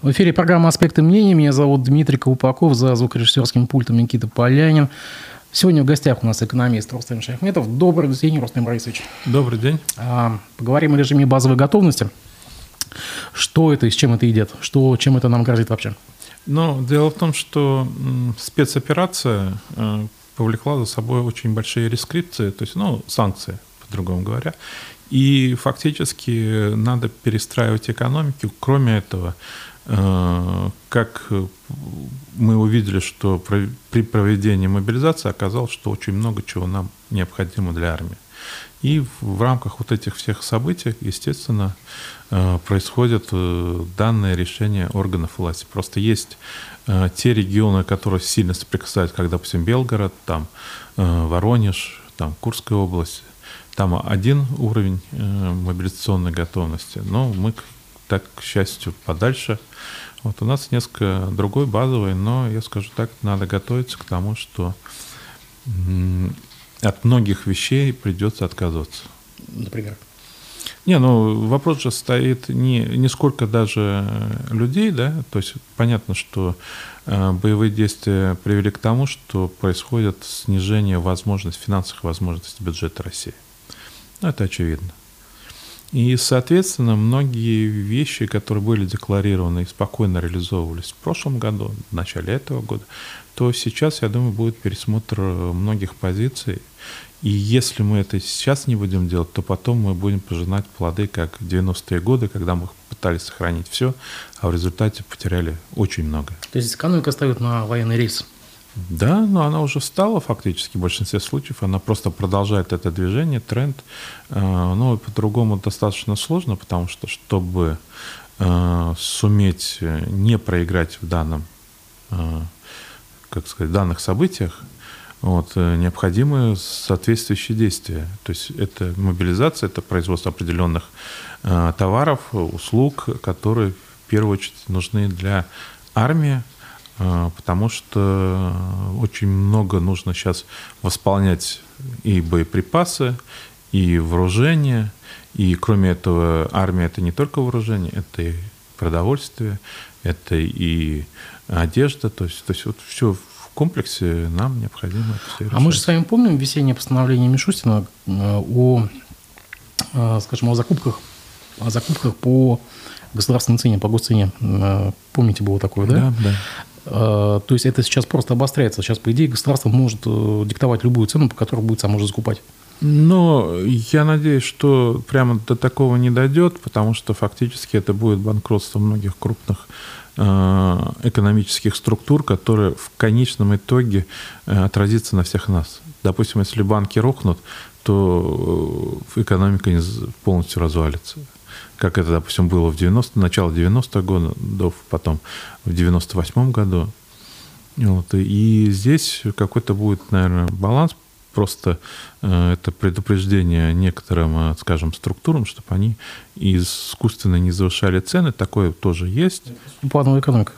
В эфире программа «Аспекты мнений». Меня зовут Дмитрий Колпаков, за звукорежиссерским пультом Никита Полянин. Сегодня в гостях у нас экономист Рустам Шахметов. Добрый день, Рустам Борисович. Добрый день. А, поговорим о режиме базовой готовности. Что это и с чем это идет? Что, чем это нам грозит вообще? Ну, дело в том, что спецоперация э, повлекла за собой очень большие рескрипции, то есть, ну, санкции, по-другому говоря. И фактически надо перестраивать экономику. Кроме этого, как мы увидели, что при проведении мобилизации оказалось, что очень много чего нам необходимо для армии. И в рамках вот этих всех событий, естественно, э, происходят э, данные решения органов власти. Просто есть те регионы, которые сильно соприкасаются, как, допустим, Белгород, там Воронеж, там Курская область, там один уровень мобилизационной готовности, но мы так, к счастью, подальше. Вот у нас несколько другой базовый, но я скажу так, надо готовиться к тому, что от многих вещей придется отказываться. Например? Не, ну вопрос же стоит не, не сколько даже людей, да, то есть понятно, что э, боевые действия привели к тому, что происходит снижение возможностей, финансовых возможностей бюджета России. Ну, это очевидно. И, соответственно, многие вещи, которые были декларированы и спокойно реализовывались в прошлом году, в начале этого года, то сейчас, я думаю, будет пересмотр многих позиций. И если мы это сейчас не будем делать, то потом мы будем пожинать плоды, как в 90-е годы, когда мы пытались сохранить все, а в результате потеряли очень много. То есть экономика ставит на военный рейс? Да, но она уже встала фактически в большинстве случаев. Она просто продолжает это движение, тренд. Э, но по-другому достаточно сложно, потому что, чтобы э, суметь не проиграть в данном, э, как сказать, данных событиях, вот, необходимы соответствующие действия. То есть это мобилизация, это производство определенных товаров, услуг, которые в первую очередь нужны для армии, потому что очень много нужно сейчас восполнять и боеприпасы, и вооружение, и кроме этого армия это не только вооружение, это и продовольствие, это и одежда, то есть, то есть вот все в комплексе нам необходимо. А мы же с вами помним весеннее постановление Мишустина э, о, э, скажем, о закупках, о закупках по государственной цене, по госцене. Э, помните, было такое, да? Да, да. Э, то есть это сейчас просто обостряется. Сейчас, по идее, государство может э, диктовать любую цену, по которой будет сам уже закупать. Но я надеюсь, что прямо до такого не дойдет, потому что фактически это будет банкротство многих крупных э, экономических структур, которые в конечном итоге отразится на всех нас. Допустим, если банки рухнут, то экономика полностью развалится как это, допустим, было в 90 начало 90-х годов, потом в 98-м году. Вот. И здесь какой-то будет, наверное, баланс, просто э, это предупреждение некоторым, э, скажем, структурам, чтобы они искусственно не завышали цены, такое тоже есть. Плановая экономика.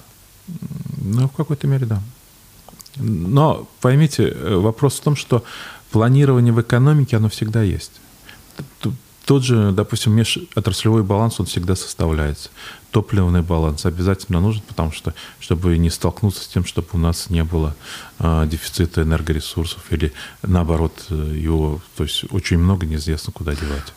Ну, в какой-то мере, да. Но поймите, э, вопрос в том, что планирование в экономике, оно всегда есть тот же, допустим, межотраслевой баланс, он всегда составляется. Топливный баланс обязательно нужен, потому что, чтобы не столкнуться с тем, чтобы у нас не было э, дефицита энергоресурсов или, наоборот, э, его, то есть очень много неизвестно, куда девать.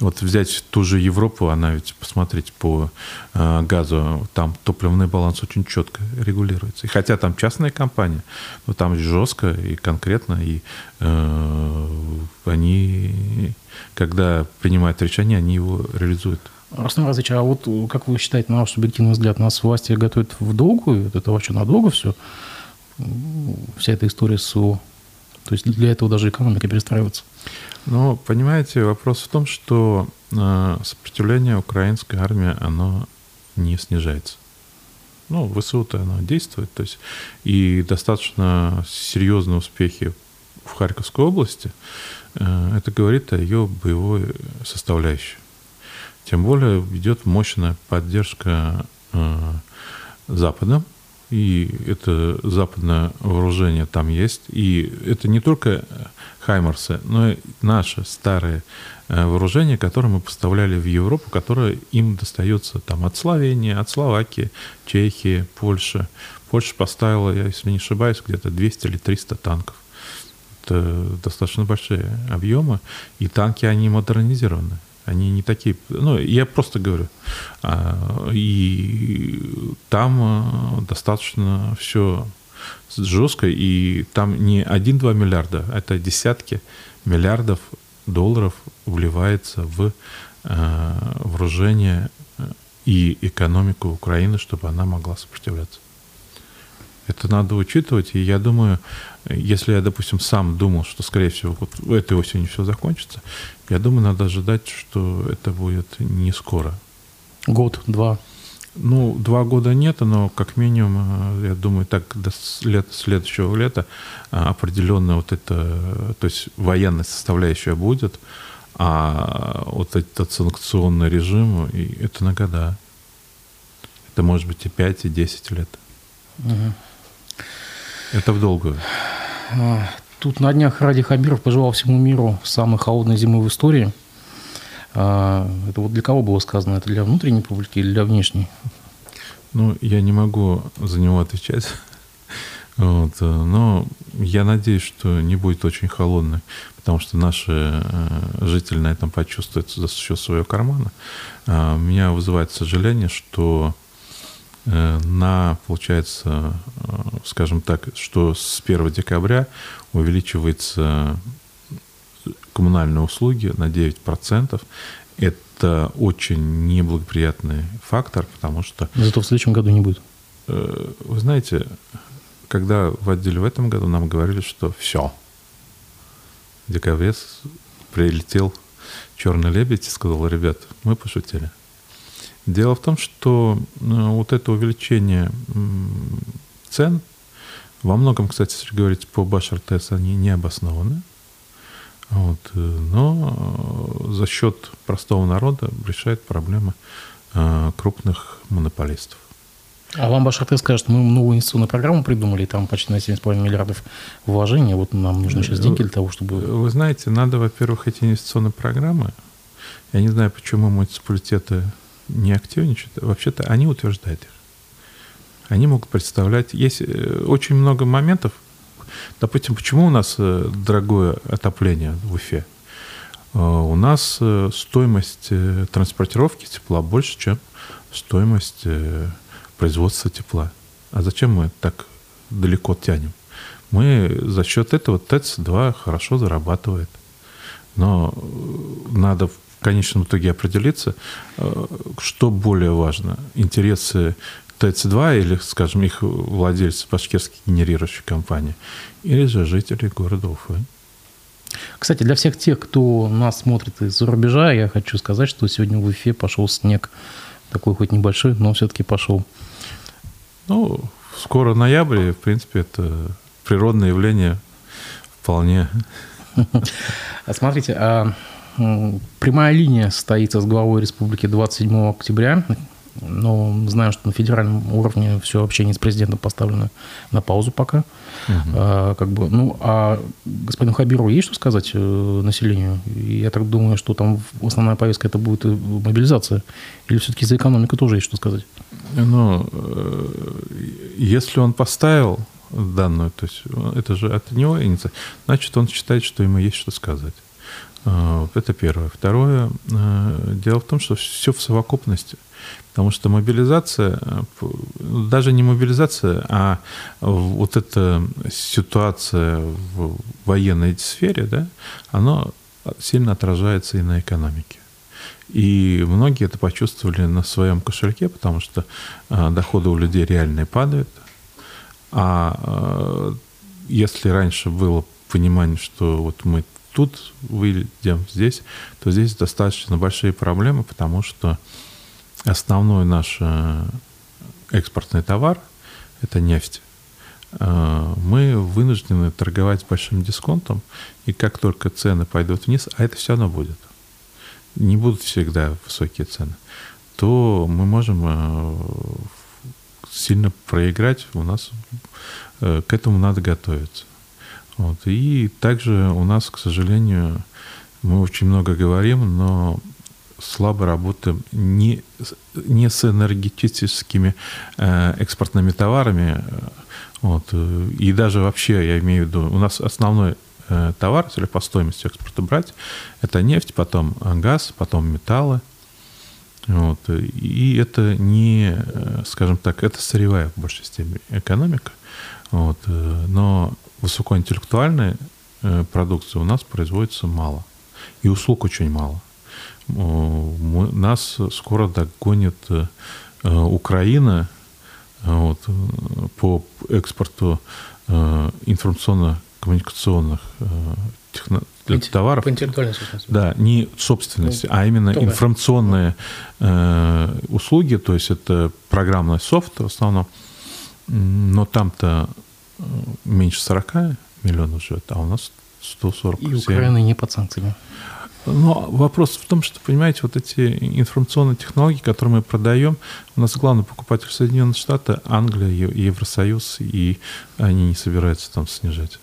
Вот взять ту же Европу, она ведь, посмотреть по э, газу, там топливный баланс очень четко регулируется. И хотя там частная компания, но там жестко и конкретно, и э, они, когда принимают решение, они его реализуют. Рустам Разович, а вот как вы считаете, на ваш субъективный взгляд, нас власти готовят в долгую? Это вообще надолго все? Вся эта история с? То есть для этого даже экономика перестраивается? Ну, понимаете, вопрос в том, что э, сопротивление украинской армии, оно не снижается. Ну, ВСУ-то оно действует, то есть и достаточно серьезные успехи в Харьковской области, э, это говорит о ее боевой составляющей. Тем более идет мощная поддержка э, Запада, и это западное вооружение там есть. И это не только Хаймарсы, но и наши старые э, вооружения, которые мы поставляли в Европу, которые им достается там от Словении, от Словакии, Чехии, Польши. Польша поставила, я, если не ошибаюсь, где-то 200 или 300 танков. Это достаточно большие объемы, и танки, они модернизированы. Они не такие... Ну, я просто говорю. А, и там а, достаточно все жестко, и там не 1-2 миллиарда, это десятки миллиардов долларов вливается в а, вооружение и экономику Украины, чтобы она могла сопротивляться. Это надо учитывать, и я думаю, если я, допустим, сам думал, что, скорее всего, вот этой осенью все закончится, я думаю, надо ожидать, что это будет не скоро. Год, два. Ну, два года нет, но как минимум, э, я думаю, так до лет, следующего лета а, определенно вот это, то есть военная составляющая будет, а вот этот санкционный режим, и это на года. Это может быть и 5, и 10 лет. Угу. Это в долгую. А, тут на днях Ради Хабиров пожелал всему миру самой холодной зимы в истории. А, это вот для кого было сказано? Это для внутренней публики или для внешней? Ну, я не могу за него отвечать. Вот, э, но я надеюсь, что не будет очень холодной, потому что наши э, жители на этом почувствуют за счет своего кармана. А, меня вызывает сожаление, что на, получается, э, скажем так, что с 1 декабря увеличиваются коммунальные услуги на 9%. Это очень неблагоприятный фактор, потому что... Зато в следующем году не будет. Э, вы знаете, когда вводили в этом году, нам говорили, что все. В декабре прилетел черный лебедь и сказал, ребят, мы пошутили. Дело в том, что э, вот это увеличение цен, во многом, кстати, если говорить по Башар ТЭС, они не обоснованы. Вот, э, но э, за счет простого народа решает проблемы крупных монополистов. А вам Башар скажет, мы новую инвестиционную программу придумали, там почти на 7,5 миллиардов вложений, вот нам нужны сейчас деньги для того, чтобы... Вы знаете, надо, во-первых, эти инвестиционные программы, я не знаю, почему муниципалитеты не активничают, вообще-то они утверждают их. Они могут представлять... Есть э, очень много моментов. Допустим, почему у нас э, дорогое отопление в Уфе? Э, у нас стоимость транспортировки тепла больше, чем стоимость производства тепла. А зачем мы так далеко тянем? Мы за счет этого ТЭЦ-2 хорошо зарабатывает. Но надо в конечном итоге определиться, э, что более важно. Интересы ТЭЦ-2 или, скажем, их владельцы башкирской генерирующей компании, или же жители города Уфы. Кстати, для всех тех, кто нас смотрит из-за рубежа, я хочу сказать, что сегодня в Уфе пошел снег. Такой хоть небольшой, но все-таки пошел. Ну, скоро ноябрь, в принципе, это природное явление вполне. Смотрите, а Прямая линия состоится с главой республики 27 октября. Но знаю, что на федеральном уровне все общение с президентом поставлено на паузу пока. Угу. А, как бы, ну, а господину Хабиру есть что сказать э, населению? Я так думаю, что там основная повестка это будет мобилизация. Или все-таки за экономику тоже есть что сказать? Ну, э, если он поставил данную, то есть это же от него инициатива, значит, он считает, что ему есть что сказать. А, это первое. Второе, э, дело в том, что все в совокупности. Потому что мобилизация, э, даже не мобилизация, а вот эта ситуация в военной сфере, да, она сильно отражается и на экономике. И многие это почувствовали на своем кошельке, потому что э, доходы у людей реальные падают. А если раньше было понимание, что вот мы тут выйдем здесь, то здесь достаточно большие проблемы, потому что основной наш э, экспортный товар – это нефть. Э, мы вынуждены торговать с большим дисконтом, и как только цены пойдут вниз, а это все равно будет, не будут всегда высокие цены, то мы можем э, сильно проиграть, у нас к этому надо готовиться. Вот. И также у нас, к сожалению, мы очень много говорим, но слабо работаем не, не с энергетическими э, экспортными товарами. Вот. И даже вообще, я имею в виду, у нас основной э, товар, если по стоимости экспорта брать, это нефть, потом газ, потом металлы. Вот. И это не, э, скажем так, это сырьевая в большей степени экономика. Вот. Но высокоинтеллектуальной э, продукции у нас производится мало. И услуг очень мало. Нас скоро догонит э, Украина вот, по экспорту информационно-коммуникационных техно, товаров. По интеллектуальной собственности. Да, не собственности, ну, а именно то, информационные э, услуги, то есть это программный софт в основном. Но там-то э, меньше 40 миллионов живет, а у нас 147. И Украина не под санкциями. Но вопрос в том, что, понимаете, вот эти информационные технологии, которые мы продаем, у нас главный покупатель Соединенные Штаты, Англия, Евросоюз, и они не собираются там снижать.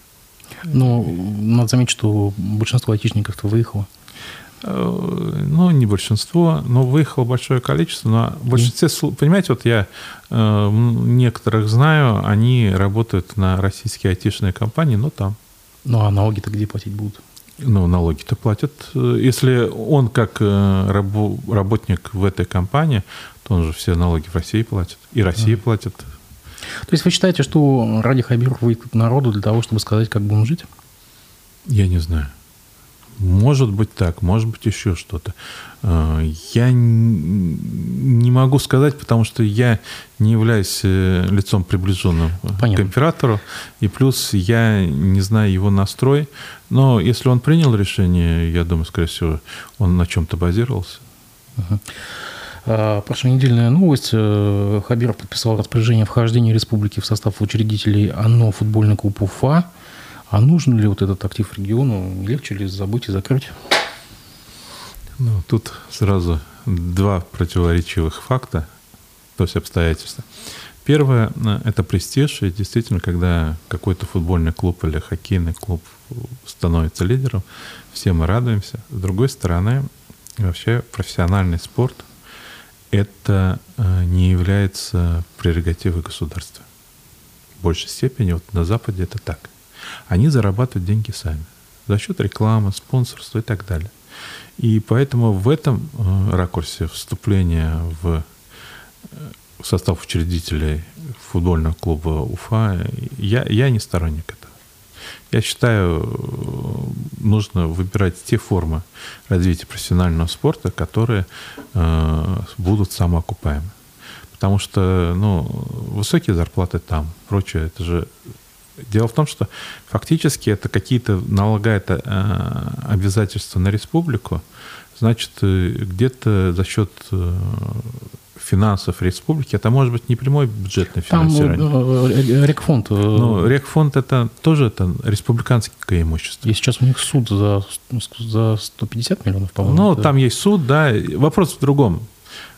Но надо заметить, что большинство айтишников-то выехало. Э, ну, не большинство, но выехало большое количество. Но в большинстве, понимаете, вот я э, некоторых знаю, они работают на российские айтишные компании, но там. Ну, а налоги-то где платить будут? Ну, налоги-то платят. Если он как э, работник в этой компании, то он же все налоги в России платит. И Россия да. платит то есть вы считаете, что Ради Хабиров выйдет к народу для того, чтобы сказать, как будем жить? Я не знаю. Может быть так, может быть еще что-то. Э, я не могу сказать, потому что я не являюсь э, лицом приближенным Понятно. к императору, и плюс я не знаю его настрой. Но если он принял решение, я думаю, скорее всего, он на чем-то базировался. Uh-huh. А, Прошлонедельная новость. Э, Хабиров подписал распоряжение вхождения республики в состав учредителей ОНО «Футбольный клуб Уфа». А нужен ли вот этот актив региону? Легче ли забыть и закрыть? Ну, тут сразу два противоречивых факта, то есть обстоятельства. Первое э, – это престиж, и действительно, когда какой-то футбольный клуб или хоккейный клуб становится лидером, все мы радуемся. С другой стороны, вообще профессиональный спорт – это э, не является прерогативой государства. В большей степени вот на Западе это так. Они зарабатывают деньги сами за счет рекламы, спонсорства и так далее. И поэтому в этом э, ракурсе вступления в э, состав учредителей футбольного клуба Уфа я, я не сторонник этого. Я считаю, нужно выбирать те формы развития профессионального спорта, которые э, будут самоокупаемы. Потому что ну, высокие зарплаты там, прочее, это же... Дело в том, что фактически это какие-то налагает э, обязательства на республику, значит, э, где-то за счет э, финансов республики, это может быть не прямой бюджетное финансирование. Там рекфонд. Ну, рекфонд это тоже это республиканское имущество. И сейчас у них суд за, за 150 миллионов, по-моему. Ну, там есть суд, да. Вопрос в другом.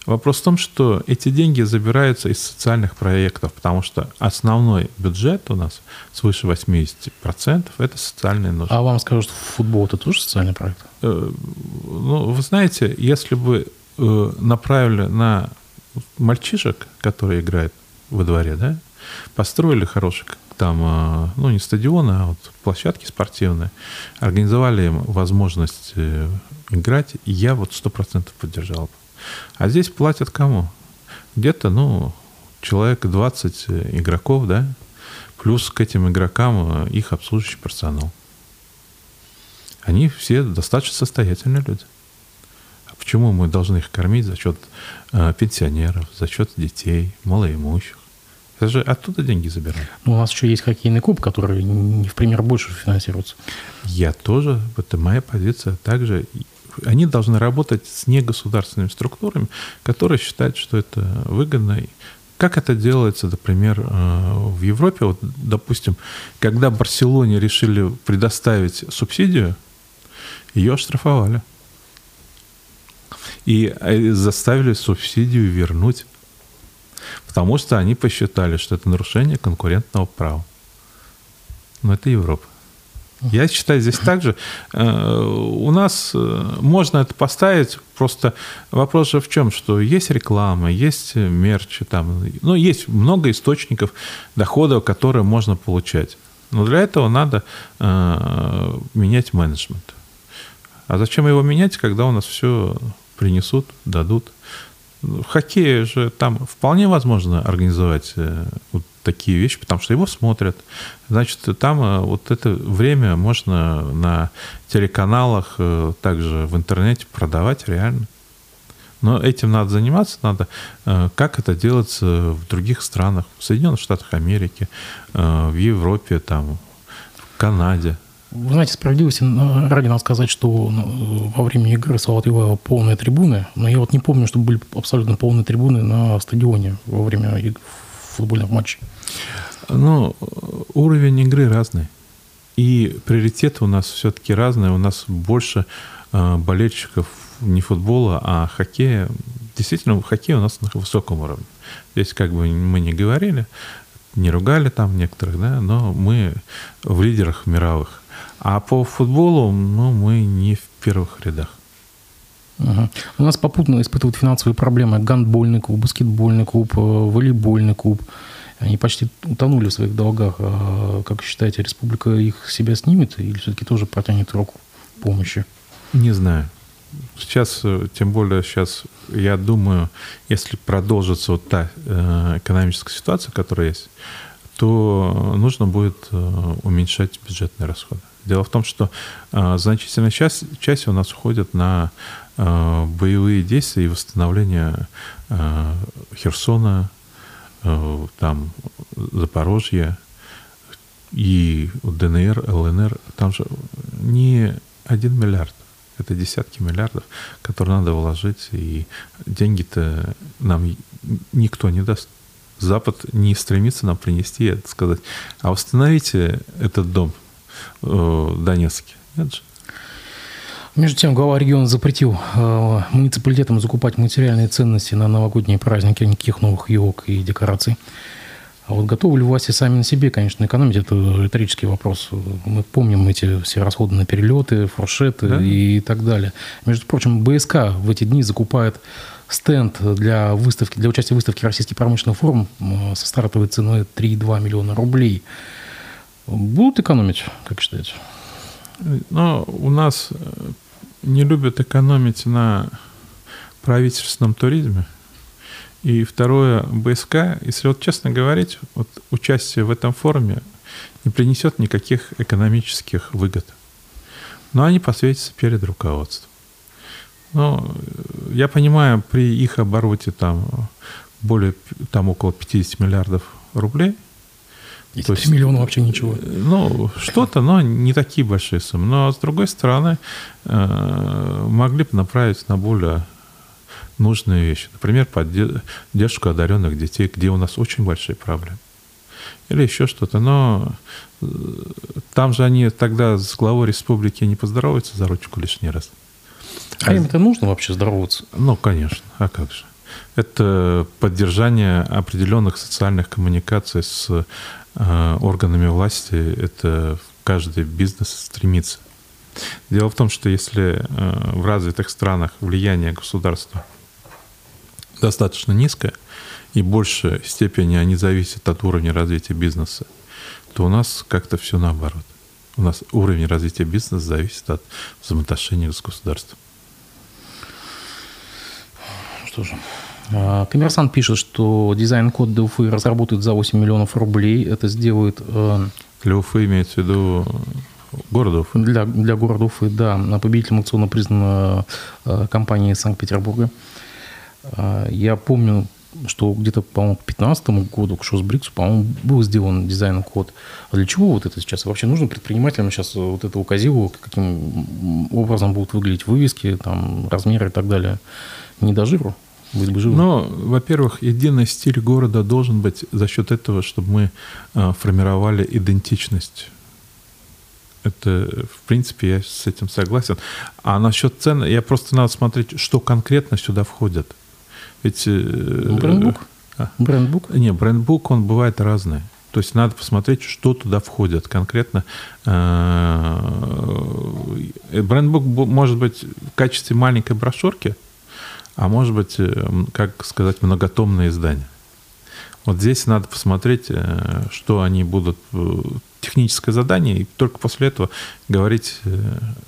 Вопрос в том, что эти деньги забираются из социальных проектов, потому что основной бюджет у нас свыше 80% это социальные нужды. А вам скажут, футбол это тоже социальный проект? Э, ну, вы знаете, если бы направили на мальчишек, которые играют во дворе, да, построили хороший там, а, ну, не стадион, а вот площадки спортивные, организовали им возможность э, играть, я вот сто процентов поддержал бы. А здесь платят кому? Где-то, ну, человек 20 э, игроков, да, плюс к этим игрокам э, их обслуживающий персонал. Они все достаточно состоятельные люди. А почему мы должны их кормить за счет Э, пенсионеров, за счет детей, малоимущих. Это же оттуда деньги забирают. Ну, у нас еще есть хоккейный клуб, который не в пример больше финансируется. Я тоже, это моя позиция также. Они должны работать с негосударственными структурами, которые считают, что это выгодно. Как это делается, например, э, в Европе? Вот, допустим, когда Барселоне решили предоставить субсидию, ее оштрафовали и э, заставили субсидию вернуть. Потому что они посчитали, что это нарушение конкурентного права. Но это Европа. Я считаю, здесь также э, у нас э, можно это поставить, просто вопрос же в чем, что есть реклама, есть мерч, там, ну, есть много источников дохода, которые можно получать. Но для этого надо э, менять менеджмент. А зачем его менять, когда у нас все принесут, дадут? В хоккее же там вполне возможно организовать э, такие вещи, потому что его смотрят. Значит, там э, вот это время можно на телеканалах, э, также в интернете продавать реально. Но этим надо заниматься, надо, как это делается в других странах, в Соединенных Штатах Америки, в Европе, там, в Канаде. Вы знаете, справедливости ради надо сказать, что ну, во время игры Салат Юлаева полные трибуны, но я вот не помню, чтобы были абсолютно полные трибуны на стадионе во время футбольных матчей. Ну, уровень игры разный. И приоритеты у нас все-таки разные. У нас больше э, болельщиков не футбола, а хоккея. Действительно, хоккей у нас на высоком уровне. Здесь как бы мы не говорили, не ругали там некоторых, да, но мы в лидерах мировых. А по футболу, ну, мы не в первых рядах. Угу. У нас попутно испытывают финансовые проблемы гандбольный клуб, баскетбольный клуб, э, волейбольный клуб. Они почти утонули в своих долгах. А как считаете, республика их себя снимет или все-таки тоже протянет руку помощи? Не знаю. Сейчас, э, тем более сейчас, я думаю, если продолжится вот та э, экономическая ситуация, которая есть, то нужно будет уменьшать бюджетные расходы. Дело в том, что значительная часть, часть у нас уходит на боевые действия и восстановление э, Херсона, э, там Запорожья и ДНР, ЛНР. Там же не один миллиард. Это десятки миллиардов, которые надо вложить, и деньги-то нам никто не даст. Запад не стремится нам принести это, сказать, а восстановите этот дом – э, Донецке. Нет же. Между тем, глава региона запретил э, муниципалитетам закупать материальные ценности на новогодние праздники, никаких новых елок и декораций. А вот готовы ли власти сами на себе, конечно, экономить? Это риторический вопрос. Мы помним эти все расходы на перелеты, фуршеты да? и так далее. Между прочим, БСК в эти дни закупает стенд для выставки, для участия в выставке «Российский промышленный форум» со стартовой ценой 3,2 миллиона рублей – Будут экономить, как считаете? Но у нас э, не любят экономить на правительственном туризме. И второе, БСК, если вот честно говорить, вот участие в этом форуме не принесет никаких экономических выгод. Но они посветятся перед руководством. Э, я понимаю, при их обороте там более, там около 50 миллиардов рублей, и То есть, миллиона вообще ничего. Ну, что-то, но не такие большие суммы. Но, с другой стороны, э, могли бы направить на более нужные вещи. Например, поддержку одаренных детей, где у нас очень большие проблемы. Или еще что-то. Но э, там же они тогда с главой республики не поздороваются за ручку лишний раз. А, а им это нужно вообще здороваться? Ну, конечно. А как же? Это поддержание определенных социальных коммуникаций с Э, органами власти это каждый бизнес стремится. Дело в том, что если э, в развитых странах влияние государства достаточно низкое, и большая степени они зависят от уровня развития бизнеса, то у нас как-то все наоборот. У нас уровень развития бизнеса зависит от взаимоотношений с государством. Что же, коммерсант пишет, что дизайн-код для Уфы разработает за 8 миллионов рублей. Это сделает... Э, для Уфы имеется в виду города Уфы? Для, для города Уфы, да. Победителем аукциона признана э, компания Санкт-Петербурга. А, я помню, что где-то, по-моему, к 2015 году, к ШОС-БРИКСу, по-моему, был сделан дизайн-код. А для чего вот это сейчас? Вообще нужно предпринимателям сейчас вот это указило, каким образом будут выглядеть вывески, там, размеры и так далее? Не до жиру? Быть бы живым? Ну, во-первых, единый стиль города должен быть за счет этого, чтобы мы а, формировали идентичность. Это, в принципе, я с этим согласен. А насчет цен, я просто надо смотреть, что конкретно сюда входит. Ведь... Брендбук? Брендбук? Не, брендбук, он бывает разный. То есть надо посмотреть, что туда входит конкретно. Э, брендбук может быть в качестве маленькой брошюрки, а может быть, э, как сказать, многотомное издание. Вот здесь надо посмотреть, э, что они будут техническое задание, и только после этого говорить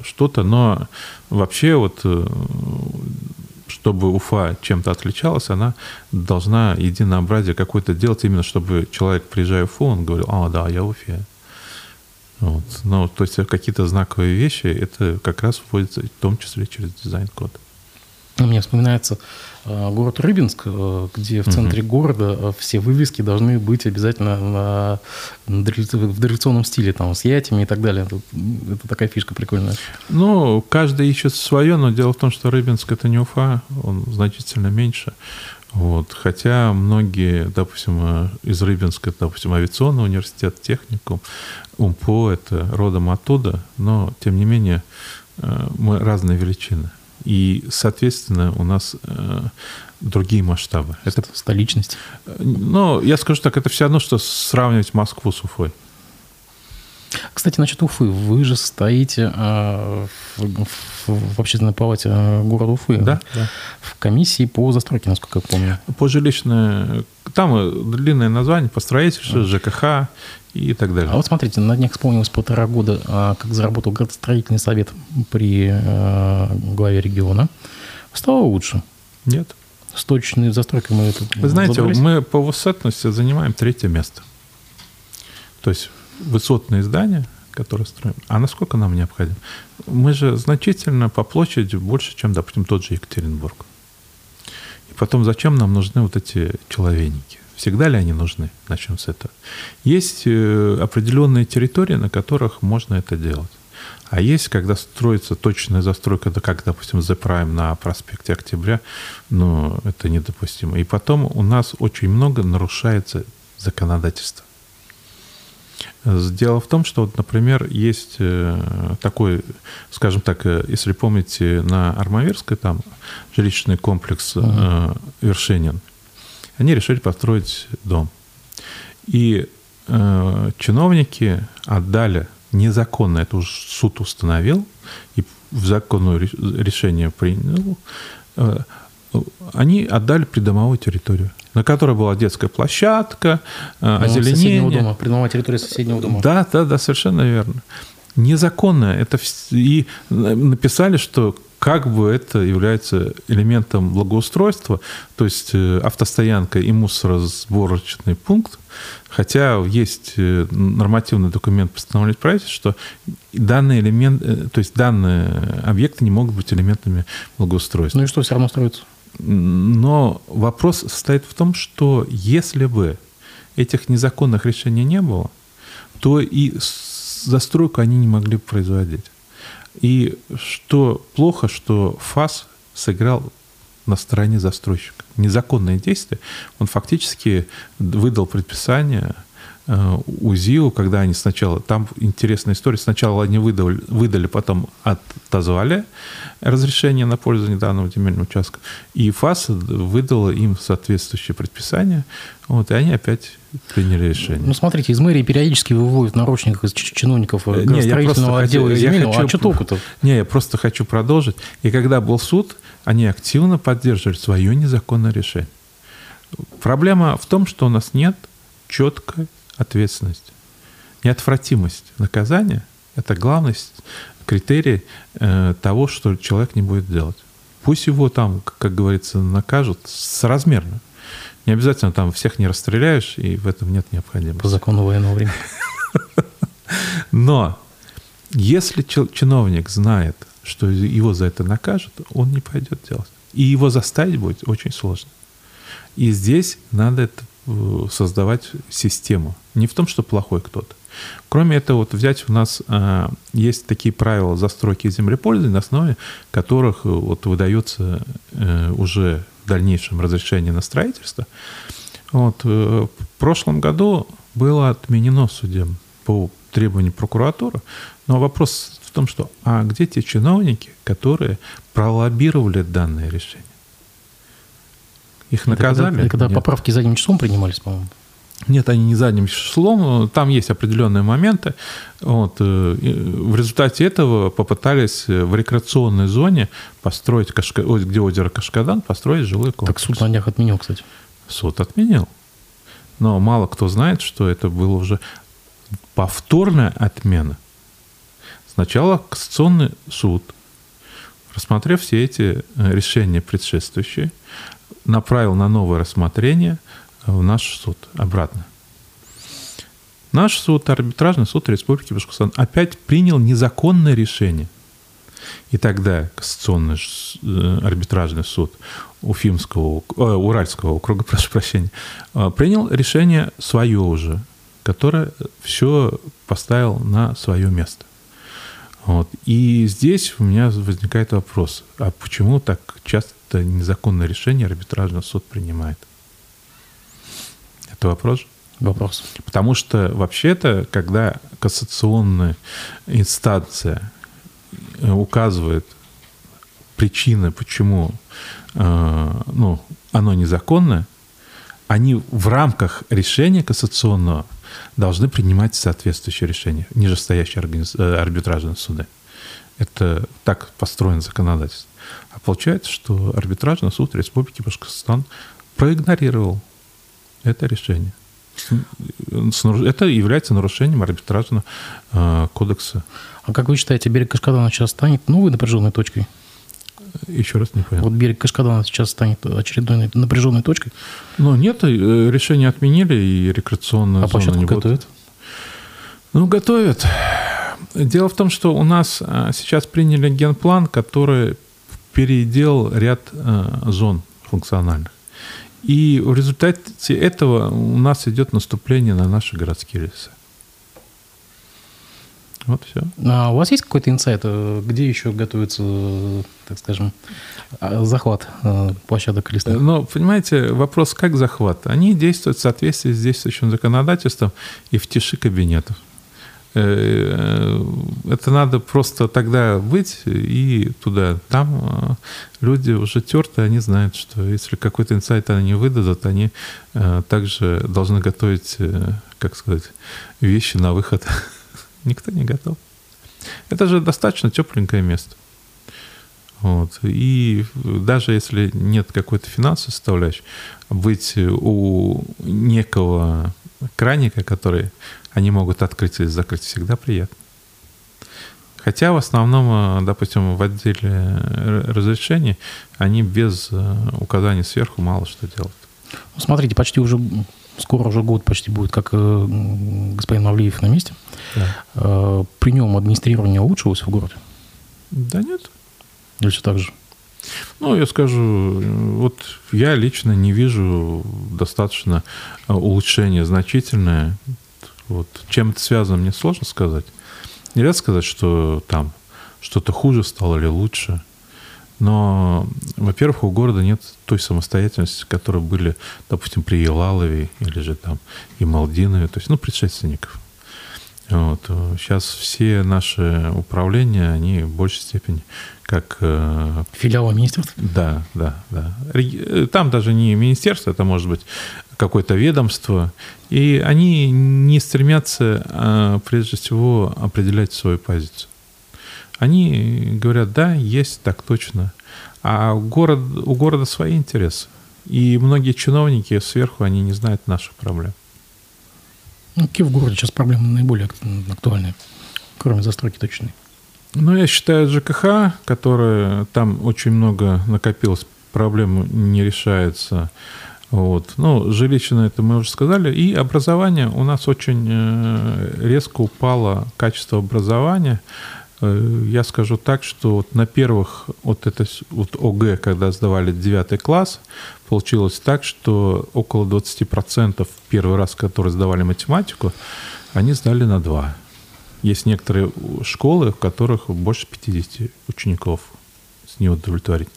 что-то. Но вообще вот чтобы Уфа чем-то отличалась, она должна единообразие какое-то делать, именно чтобы человек, приезжая в Уфу, он говорил, а, да, я в Уфе. Вот. Ну, то есть какие-то знаковые вещи, это как раз вводится в том числе через дизайн-код. Мне вспоминается э, город Рыбинск, э, где в центре угу. города э, все вывески должны быть обязательно на, в дореволюционном стиле, там, с ятями и так далее. Это, это такая фишка прикольная. Ну, каждый ищет свое, но дело в том, что Рыбинск – это не Уфа, он значительно меньше. Вот. Хотя многие, допустим, из Рыбинска, допустим, авиационный университет, техникум, УМПО – это родом оттуда, но, тем не менее, мы разные величины. И, соответственно, у нас э, другие масштабы. Это столичность. Ну, я скажу так, это все равно, что сравнивать Москву с Уфой. Кстати, насчет Уфы. Вы же стоите э, в, в, в общественной палате города Уфы. Да, да. В комиссии по застройке, насколько я помню. По жилищной... Там длинное название по строительству, ЖКХ и так далее. А вот смотрите, на днях исполнилось полтора года, а, как заработал градостроительный совет при э, главе региона. Стало лучше? Нет. С точной застройкой мы это Вы знаете, забрались? мы по высотности занимаем третье место. То есть высотные здания, которые строим, а насколько нам необходимо? Мы же значительно по площади больше, чем, допустим, тот же Екатеринбург. И потом, зачем нам нужны вот эти человеники? Всегда ли они нужны? Начнем с этого. Есть э, определенные территории, на которых можно это делать. А есть, когда строится точная застройка, да как, допустим, The Prime на проспекте Октября, ну, это недопустимо. И потом у нас очень много нарушается законодательство. Дело в том, что, вот, например, есть э, такой, скажем так, э, если помните, на Армавирской там жилищный комплекс uh-huh. Вершинин, они решили построить дом. И э, чиновники отдали незаконно, это уже суд установил, и в законное решение принял, э, они отдали придомовую территорию, на которой была детская площадка, э, озеленение. Соседнего дома, придомовая территория соседнего дома. Да, да, да, совершенно верно. Незаконно. Это и написали, что как бы это является элементом благоустройства, то есть э, автостоянка и мусоросборочный пункт, хотя есть э, нормативный документ постановления правительства, что данные элемент, э, то есть данные объекты не могут быть элементами благоустройства. Ну и что, все равно строится? Но вопрос состоит в том, что если бы этих незаконных решений не было, то и застройку они не могли бы производить. И что плохо, что ФАС сыграл на стороне застройщика. Незаконное действие. Он фактически выдал предписание Э, УЗИУ, когда они сначала, там интересная история, сначала они выдали, выдали потом отозвали разрешение на пользование данного земельного участка, и ФАС выдала им соответствующее предписание, вот, и они опять приняли решение. Ну, смотрите, из мэрии периодически выводят наручников из чиновников э, не, строительного отдела хочу, земельного, хочу, а что толку-то? Не, я просто хочу продолжить. И когда был суд, они активно поддерживали свое незаконное решение. Проблема в том, что у нас нет четкой ответственность. Неотвратимость наказания – это главный критерий э, того, что человек не будет делать. Пусть его там, как говорится, накажут соразмерно. Не обязательно там всех не расстреляешь, и в этом нет необходимости. По закону военного времени. Но если чиновник знает, что его за это накажут, он не пойдет делать. И его заставить будет очень сложно. И здесь надо Э, создавать систему. Не в том, что плохой кто-то. Кроме этого, вот взять у нас э, есть такие правила застройки землепользования, на основе которых э, вот выдается э, уже в дальнейшем разрешение на строительство. Вот, э, в прошлом году было отменено судем по требованию прокуратуры, но вопрос в том, что а где те чиновники, которые пролоббировали данное решение? Их наказали. Это когда, когда поправки задним числом принимались, по-моему. Нет, они не задним числом, там есть определенные моменты. Вот. Э, в результате этого попытались в рекреационной зоне построить, Кашка... где озеро Кашкадан, построить жилой комплекс. Так суд на днях отменил, кстати. Суд отменил. Но мало кто знает, что это было уже повторная отмена. Сначала Конституционный суд, рассмотрев все эти э, решения предшествующие, направил на новое рассмотрение в наш суд обратно. Наш суд, арбитражный суд Республики Башкортостан, опять принял незаконное решение. И тогда Конституционный э, арбитражный суд Уфимского, э, Уральского округа, прошу прощения, э, принял решение свое уже, которое все поставил на свое место. Вот. И здесь у меня возникает вопрос, а почему так часто незаконное решение арбитражный суд принимает? Это вопрос? Вопрос. Потому что вообще-то, когда кассационная инстанция э, указывает причины, почему э, ну, оно незаконное, они в рамках решения кассационного должны принимать соответствующее решение, нижестоящие организ... Э, арбитражные суды. Это так построено законодательство. А получается, что арбитражный суд Республики Башкортостан проигнорировал это решение. Это является нарушением арбитражного э, кодекса. А как вы считаете, берег Кашкадана сейчас станет новой напряженной точкой? Еще раз не понял. Вот берег Кашкадана сейчас станет очередной напряженной точкой? Ну, нет, э, решение отменили, и рекреационную а зону не готовят? Будет. Ну, готовят. Дело в том, что у нас э, сейчас приняли генплан, который переделал ряд зон функциональных. И в результате этого у нас идет наступление на наши городские леса. Вот все. А у вас есть какой-то инсайт, э, где еще готовится, так скажем, а, захват э, площадок лесных? Ну, понимаете, вопрос, как захват? Они действуют в соответствии с действующим законодательством и в тиши кабинетов. Э, это надо просто тогда быть и туда. Там э, люди уже терты, они знают, что если какой-то инсайт они выдадут, они э, также должны готовить, как сказать, вещи на выход. Никто не готов. Это же достаточно тепленькое место. Вот. И даже если нет какой-то финансовой составляющей, быть у некого краника, который они могут открыть или закрыть, всегда приятно. Хотя в основном, э, допустим, в отделе разрешений они без э, указаний сверху мало что делают. Ну, смотрите, почти уже скоро уже год почти будет, как э, господин Мавлиев на месте. Да. При нем администрирование улучшилось в городе? Да нет. Или все так же? Ну, я скажу, вот я лично не вижу достаточно улучшения значительное. Вот. Чем это связано, мне сложно сказать. Нельзя сказать, что там что-то хуже стало или лучше. Но, во-первых, у города нет той самостоятельности, которая были, допустим, при Елалове или же там и Малдинове, то есть, ну, предшественников. Вот. Сейчас все наши управления, они в большей степени как... Э, Филиалы министерств? Да, да, да. Э, там даже не министерство, это может быть какое-то ведомство, и они не стремятся, а, прежде всего, определять свою позицию. Они говорят, да, есть, так точно. А город, у города свои интересы. И многие чиновники сверху, они не знают наших проблем. Ну, какие в городе сейчас проблемы наиболее актуальные, кроме застройки точной? Ну, я считаю, ЖКХ, которая там очень много накопилось, проблем не решается. Вот. Ну, жилищное это мы уже сказали. И образование. У нас очень э, резко упало качество образования. Э, я скажу так, что вот на первых, вот это вот ОГЭ, когда сдавали 9 класс, получилось так, что около 20% первый раз, которые сдавали математику, они сдали на 2. Есть некоторые школы, в которых больше 50 учеников с неудовлетворительностью.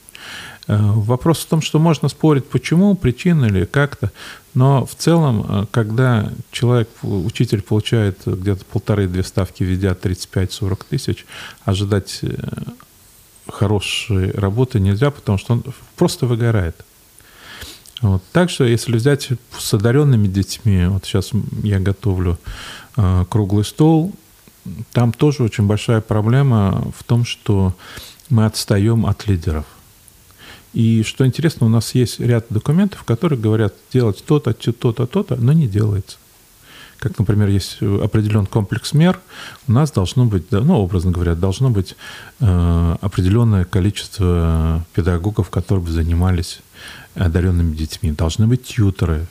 Э, вопрос в том, что можно спорить, почему, причина или как-то, но в целом, э, когда человек, учитель получает где-то полторы-две ставки, введя 35-40 тысяч, ожидать э, хорошей работы нельзя, потому что он просто выгорает. Вот. Так что, если взять с одаренными детьми, вот сейчас я готовлю э, круглый стол, там тоже очень большая проблема в том, что мы отстаем от лидеров. И что интересно, у нас есть ряд документов, которые говорят делать то-то, то-то, то-то, но не делается. Как, например, есть определен комплекс мер, у нас должно быть, ну, образно говоря, должно быть э, определенное количество педагогов, которые бы занимались одаренными детьми. Должны быть тьютеры.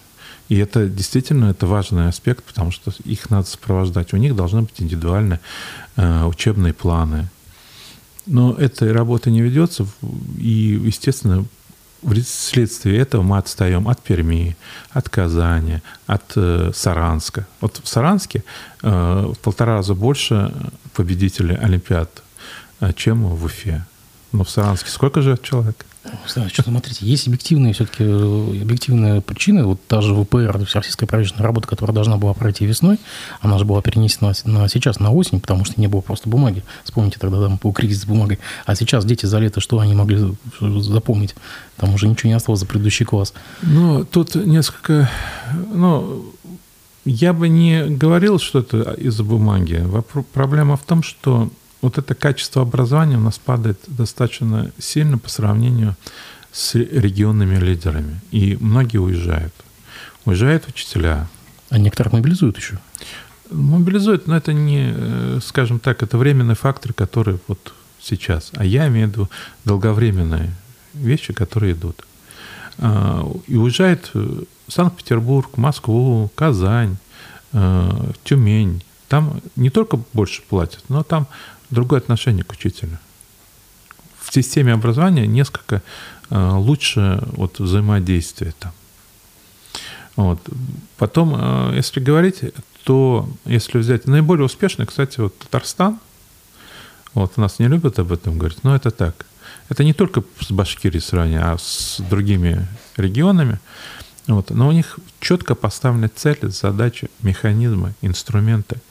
И это действительно это важный аспект, потому что их надо сопровождать. У них должны быть индивидуальные э, учебные планы. Но этой работы не ведется, и, естественно, вследствие этого мы отстаем от Перми, от Казани, от э, Саранска. Вот в Саранске э, в полтора раза больше победителей Олимпиад, э, чем в Уфе. Но в Саранске сколько же человек? Что, смотрите, есть объективные все-таки э, объективные причины. Вот та же ВПР, Всероссийская правительственная работа, которая должна была пройти весной, она же была перенесена на сейчас, на осень, потому что не было просто бумаги. Вспомните, тогда там был кризис с бумагой. А сейчас дети за лето что они могли запомнить? Там уже ничего не осталось за предыдущий класс. Ну, тут несколько... Ну, я бы не говорил, что это из-за бумаги. Проблема в том, что вот это качество образования у нас падает достаточно сильно по сравнению с регионными лидерами. И многие уезжают. Уезжают учителя. А некоторых мобилизуют еще? Мобилизуют, но это не, э, скажем так, это временный фактор, который вот сейчас. А я имею в виду долговременные вещи, которые идут. А, и уезжает Санкт-Петербург, Москву, Казань, э, Тюмень. Там не только больше платят, но там другое отношение к учителю. В системе образования несколько э, лучше вот, взаимодействие там. Вот. Потом, э, если говорить, то если взять наиболее успешный, кстати, вот Татарстан, вот нас не любят об этом говорить, но это так. Это не только с Башкирией сравнение, а с другими регионами. Вот. Но у них четко поставлены цели, задачи, механизмы, инструменты –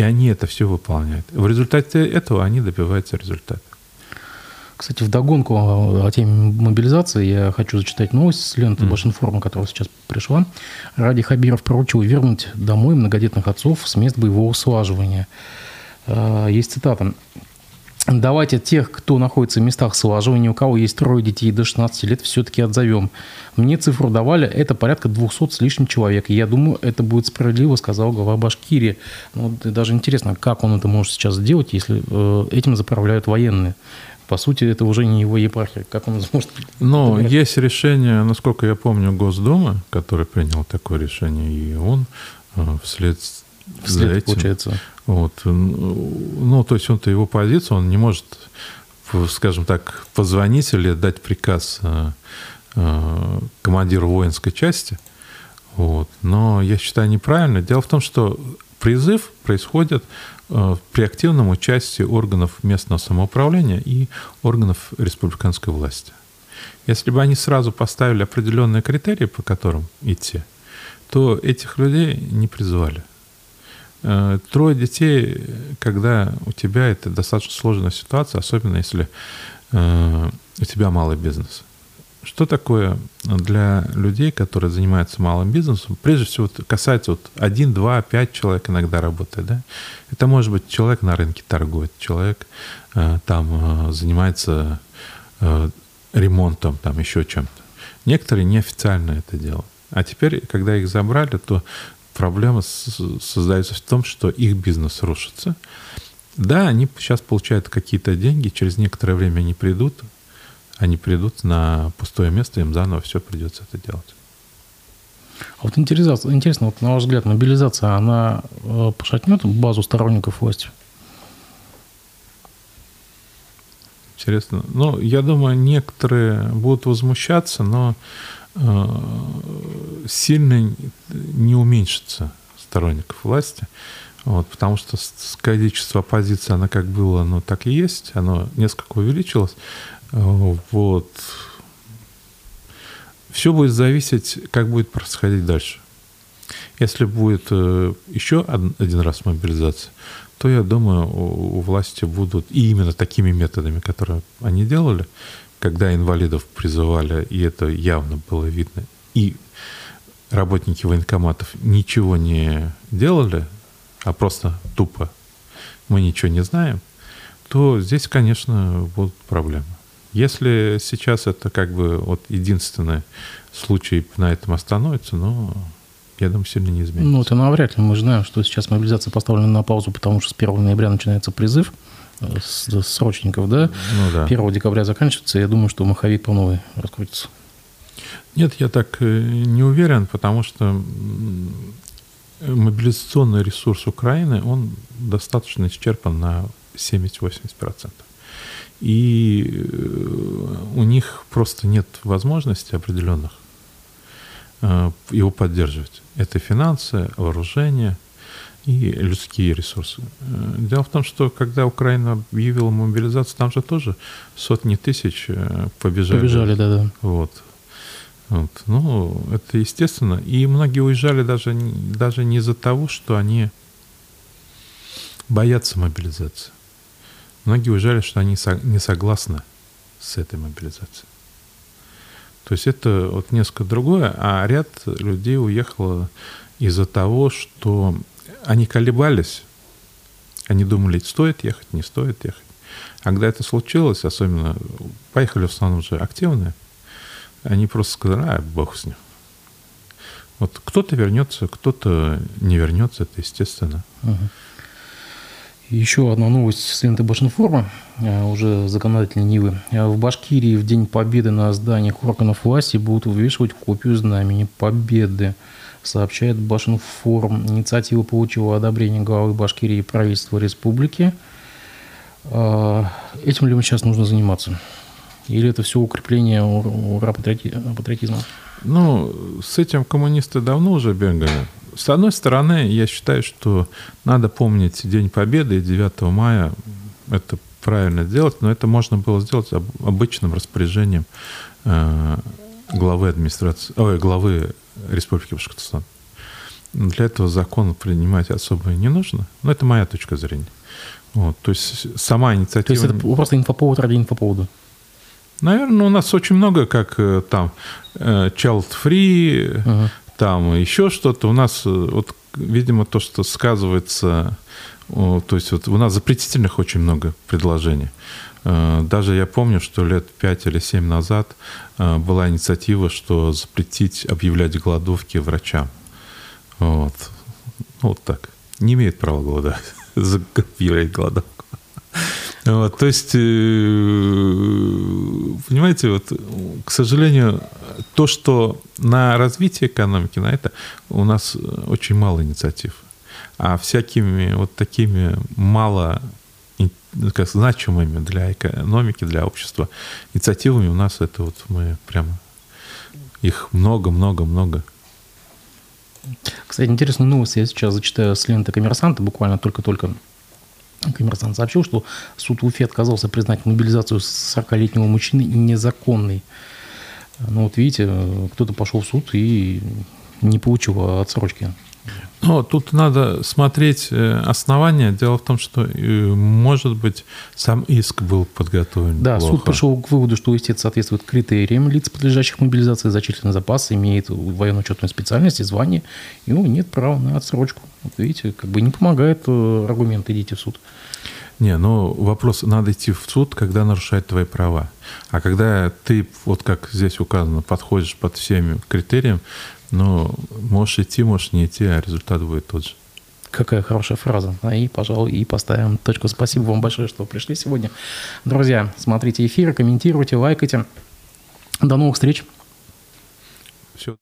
и они это все выполняют. В результате этого они добиваются результата. Кстати, в догонку о теме мобилизации я хочу зачитать новость с ленты mm. Башинформа, которая сейчас пришла. Ради Хабиров поручил вернуть домой многодетных отцов с мест боевого слаживания. А, есть цитата. Давайте тех, кто находится в местах слаживания, у кого есть трое детей до 16 лет, все-таки отзовем. Мне цифру давали, это порядка 200 с лишним человек. Я думаю, это будет справедливо, сказал глава Башкирии. Ну, даже интересно, как он это может сейчас сделать, если э, этим заправляют военные. По сути, это уже не его епархия. Как он сможет... Ну, есть решение, насколько я помню, Госдумы, который принял такое решение, и он э, вслед, вслед за этим... получается вот. Ну, то есть он-то его позицию, он не может, скажем так, позвонить или дать приказ э, э, командиру воинской части. Вот. Но я считаю неправильно. Дело в том, что призыв происходит э, при активном участии органов местного самоуправления и органов республиканской власти. Если бы они сразу поставили определенные критерии, по которым идти, то этих людей не призывали. Э, трое детей, когда у тебя это достаточно сложная ситуация, особенно если э, у тебя малый бизнес. Что такое для людей, которые занимаются малым бизнесом? Прежде всего, касается вот 1, 2, 5 человек иногда работает. Да? Это может быть человек на рынке торгует, человек э, там занимается ремонтом, там еще чем-то. Некоторые неофициально это делают. А теперь, когда их забрали, то проблема создается в том, что их бизнес рушится. Да, они сейчас получают какие-то деньги, через некоторое время они придут, они придут на пустое место, им заново все придется это делать. А вот интересно, интересно, вот на ваш взгляд, мобилизация, она э, пошатнет базу сторонников власти? Интересно. Ну, я думаю, некоторые будут возмущаться, но Э, сильно не уменьшится сторонников власти, вот, потому что количество оппозиции, оно как было, оно так и есть, оно несколько увеличилось. Вот. Все будет зависеть, как будет происходить дальше. Если будет э, еще один раз мобилизация, то я думаю, у власти будут и именно такими методами, которые они делали, когда инвалидов призывали, и это явно было видно и работники военкоматов ничего не делали, а просто тупо мы ничего не знаем, то здесь, конечно, будут проблемы. Если сейчас это как бы вот единственный случай на этом остановится, но я думаю, сильно не изменится. Ну, это навряд ли. Мы же знаем, что сейчас мобилизация поставлена на паузу, потому что с 1 ноября начинается призыв э, срочников, да? Ну, да. 1 декабря заканчивается, я думаю, что маховик по новой раскрутится. Нет, я так э, не уверен, потому что мобилизационный ресурс Украины, он достаточно исчерпан на 70-80%. И э, у них просто нет возможности определенных его поддерживать. Это финансы, вооружение и людские ресурсы. Э, дело в том, что когда Украина объявила мобилизацию, там же тоже сотни тысяч побежали. Побежали, да-да. Вот. Вот. Ну, это естественно. И многие уезжали даже, даже не из-за того, что они боятся мобилизации. Многие уезжали, что они не согласны с этой мобилизацией. То есть это вот несколько другое, а ряд людей уехало из-за того, что они колебались, они думали, стоит ехать, не стоит ехать. А когда это случилось, особенно поехали в основном уже активные, они просто сказали, а, бог с ним. Вот кто-то вернется, кто-то не вернется, это естественно. Угу. Еще одна новость с ленты Башинформа, э, уже законодательной Нивы. Э, в Башкирии в День Победы на зданиях органов власти будут вывешивать копию знамени Победы, сообщает Башинформ. Инициатива получила одобрение главы Башкирии и правительства республики. Э, этим ли мы сейчас нужно заниматься? Или это все укрепление ура патриотизма? Ну, с этим коммунисты давно уже бегали. С одной стороны, я считаю, что надо помнить День Победы и 9 мая. Это правильно сделать, но это можно было сделать обычным распоряжением э, главы администрации, ой, главы Республики Башкортостан. Для этого закон принимать особо не нужно. Но это моя точка зрения. Вот, то есть сама инициатива... То есть это просто инфоповод ради инфоповода? Наверное, у нас очень много, как э, там э, child free, uh-huh там еще что-то. У нас, э, вот, видимо, то, что сказывается, то есть вот у нас запретительных очень много предложений. Э, даже я помню, что лет пять или семь назад э, была инициатива, что запретить объявлять голодовки врачам. Вот. Вот так. Не имеет права голодать, объявлять голодовку. Вот, то есть, понимаете, вот, к сожалению, то, что на развитие экономики, на это у нас очень мало инициатив. А всякими вот такими мало как значимыми для экономики, для общества инициативами у нас это вот мы прямо их много-много-много. Кстати, интересная новость. Я сейчас зачитаю с ленты коммерсанта, буквально только-только коммерсант сообщил, что суд Уфе отказался признать мобилизацию 40-летнего мужчины незаконной. Ну вот видите, кто-то пошел в суд и не получил отсрочки. Ну, тут надо смотреть э, основания. Дело в том, что, э, может быть, сам иск был подготовлен Да, плохо. суд пришел к выводу, что истец соответствует критериям лиц, подлежащих мобилизации, зачислен запас, имеет военно-учетную специальность и звание, и у нет права на отсрочку. Вот видите, как бы не помогает э, аргумент «идите в суд». Не, ну вопрос, надо идти в суд, когда нарушают твои права. А когда ты, вот как здесь указано, подходишь под всеми критериями, ну, можешь идти, можешь не идти, а результат будет тот же. Какая хорошая фраза. И, пожалуй, и поставим точку. Спасибо вам большое, что пришли сегодня. Друзья, смотрите эфиры, комментируйте, лайкайте. До новых встреч. Все.